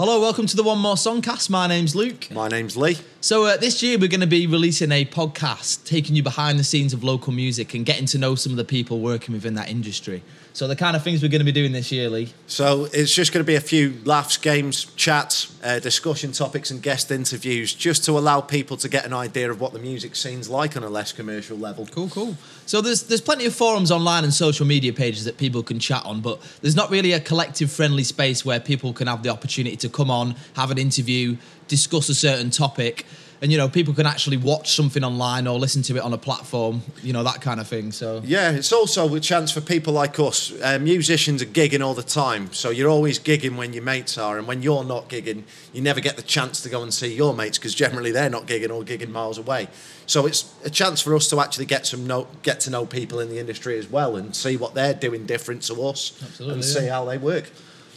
Hello, welcome to the One More Songcast. My name's Luke. My name's Lee. So, uh, this year we're going to be releasing a podcast taking you behind the scenes of local music and getting to know some of the people working within that industry. So, the kind of things we're going to be doing this year, Lee. So it's just going to be a few laughs, games, chats, uh, discussion topics, and guest interviews, just to allow people to get an idea of what the music scene's like on a less commercial level. Cool, cool. So there's there's plenty of forums online and social media pages that people can chat on, but there's not really a collective friendly space where people can have the opportunity to come on, have an interview, discuss a certain topic, and you know people can actually watch something online or listen to it on a platform, you know that kind of thing. So Yeah, it's also a chance for people like us. Uh, musicians are gigging all the time, so you're always gigging when your mates are, and when you're not gigging, you never get the chance to go and see your mates because generally they're not gigging or gigging miles away. So it's a chance for us to actually get some know, get to know people in the industry as well, and see what they're doing different to us, Absolutely, and see yeah. how they work.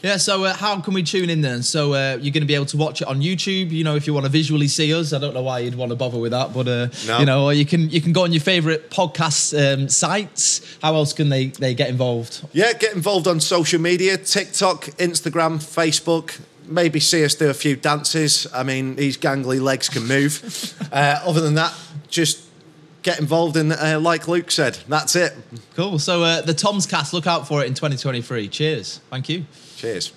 Yeah, so uh, how can we tune in then? So uh, you're going to be able to watch it on YouTube. You know, if you want to visually see us, I don't know why you'd want to bother with that, but uh, No. you know, or you can you can go on your favourite podcast um, sites. How else can they they get involved? Yeah, get involved on social media TikTok, Instagram, Facebook. Maybe see us do a few dances. I mean, these gangly legs can move. uh, other than that, just get involved in, uh, like Luke said. That's it. Cool. So uh, the Tom's Cast, look out for it in 2023. Cheers. Thank you. Cheers.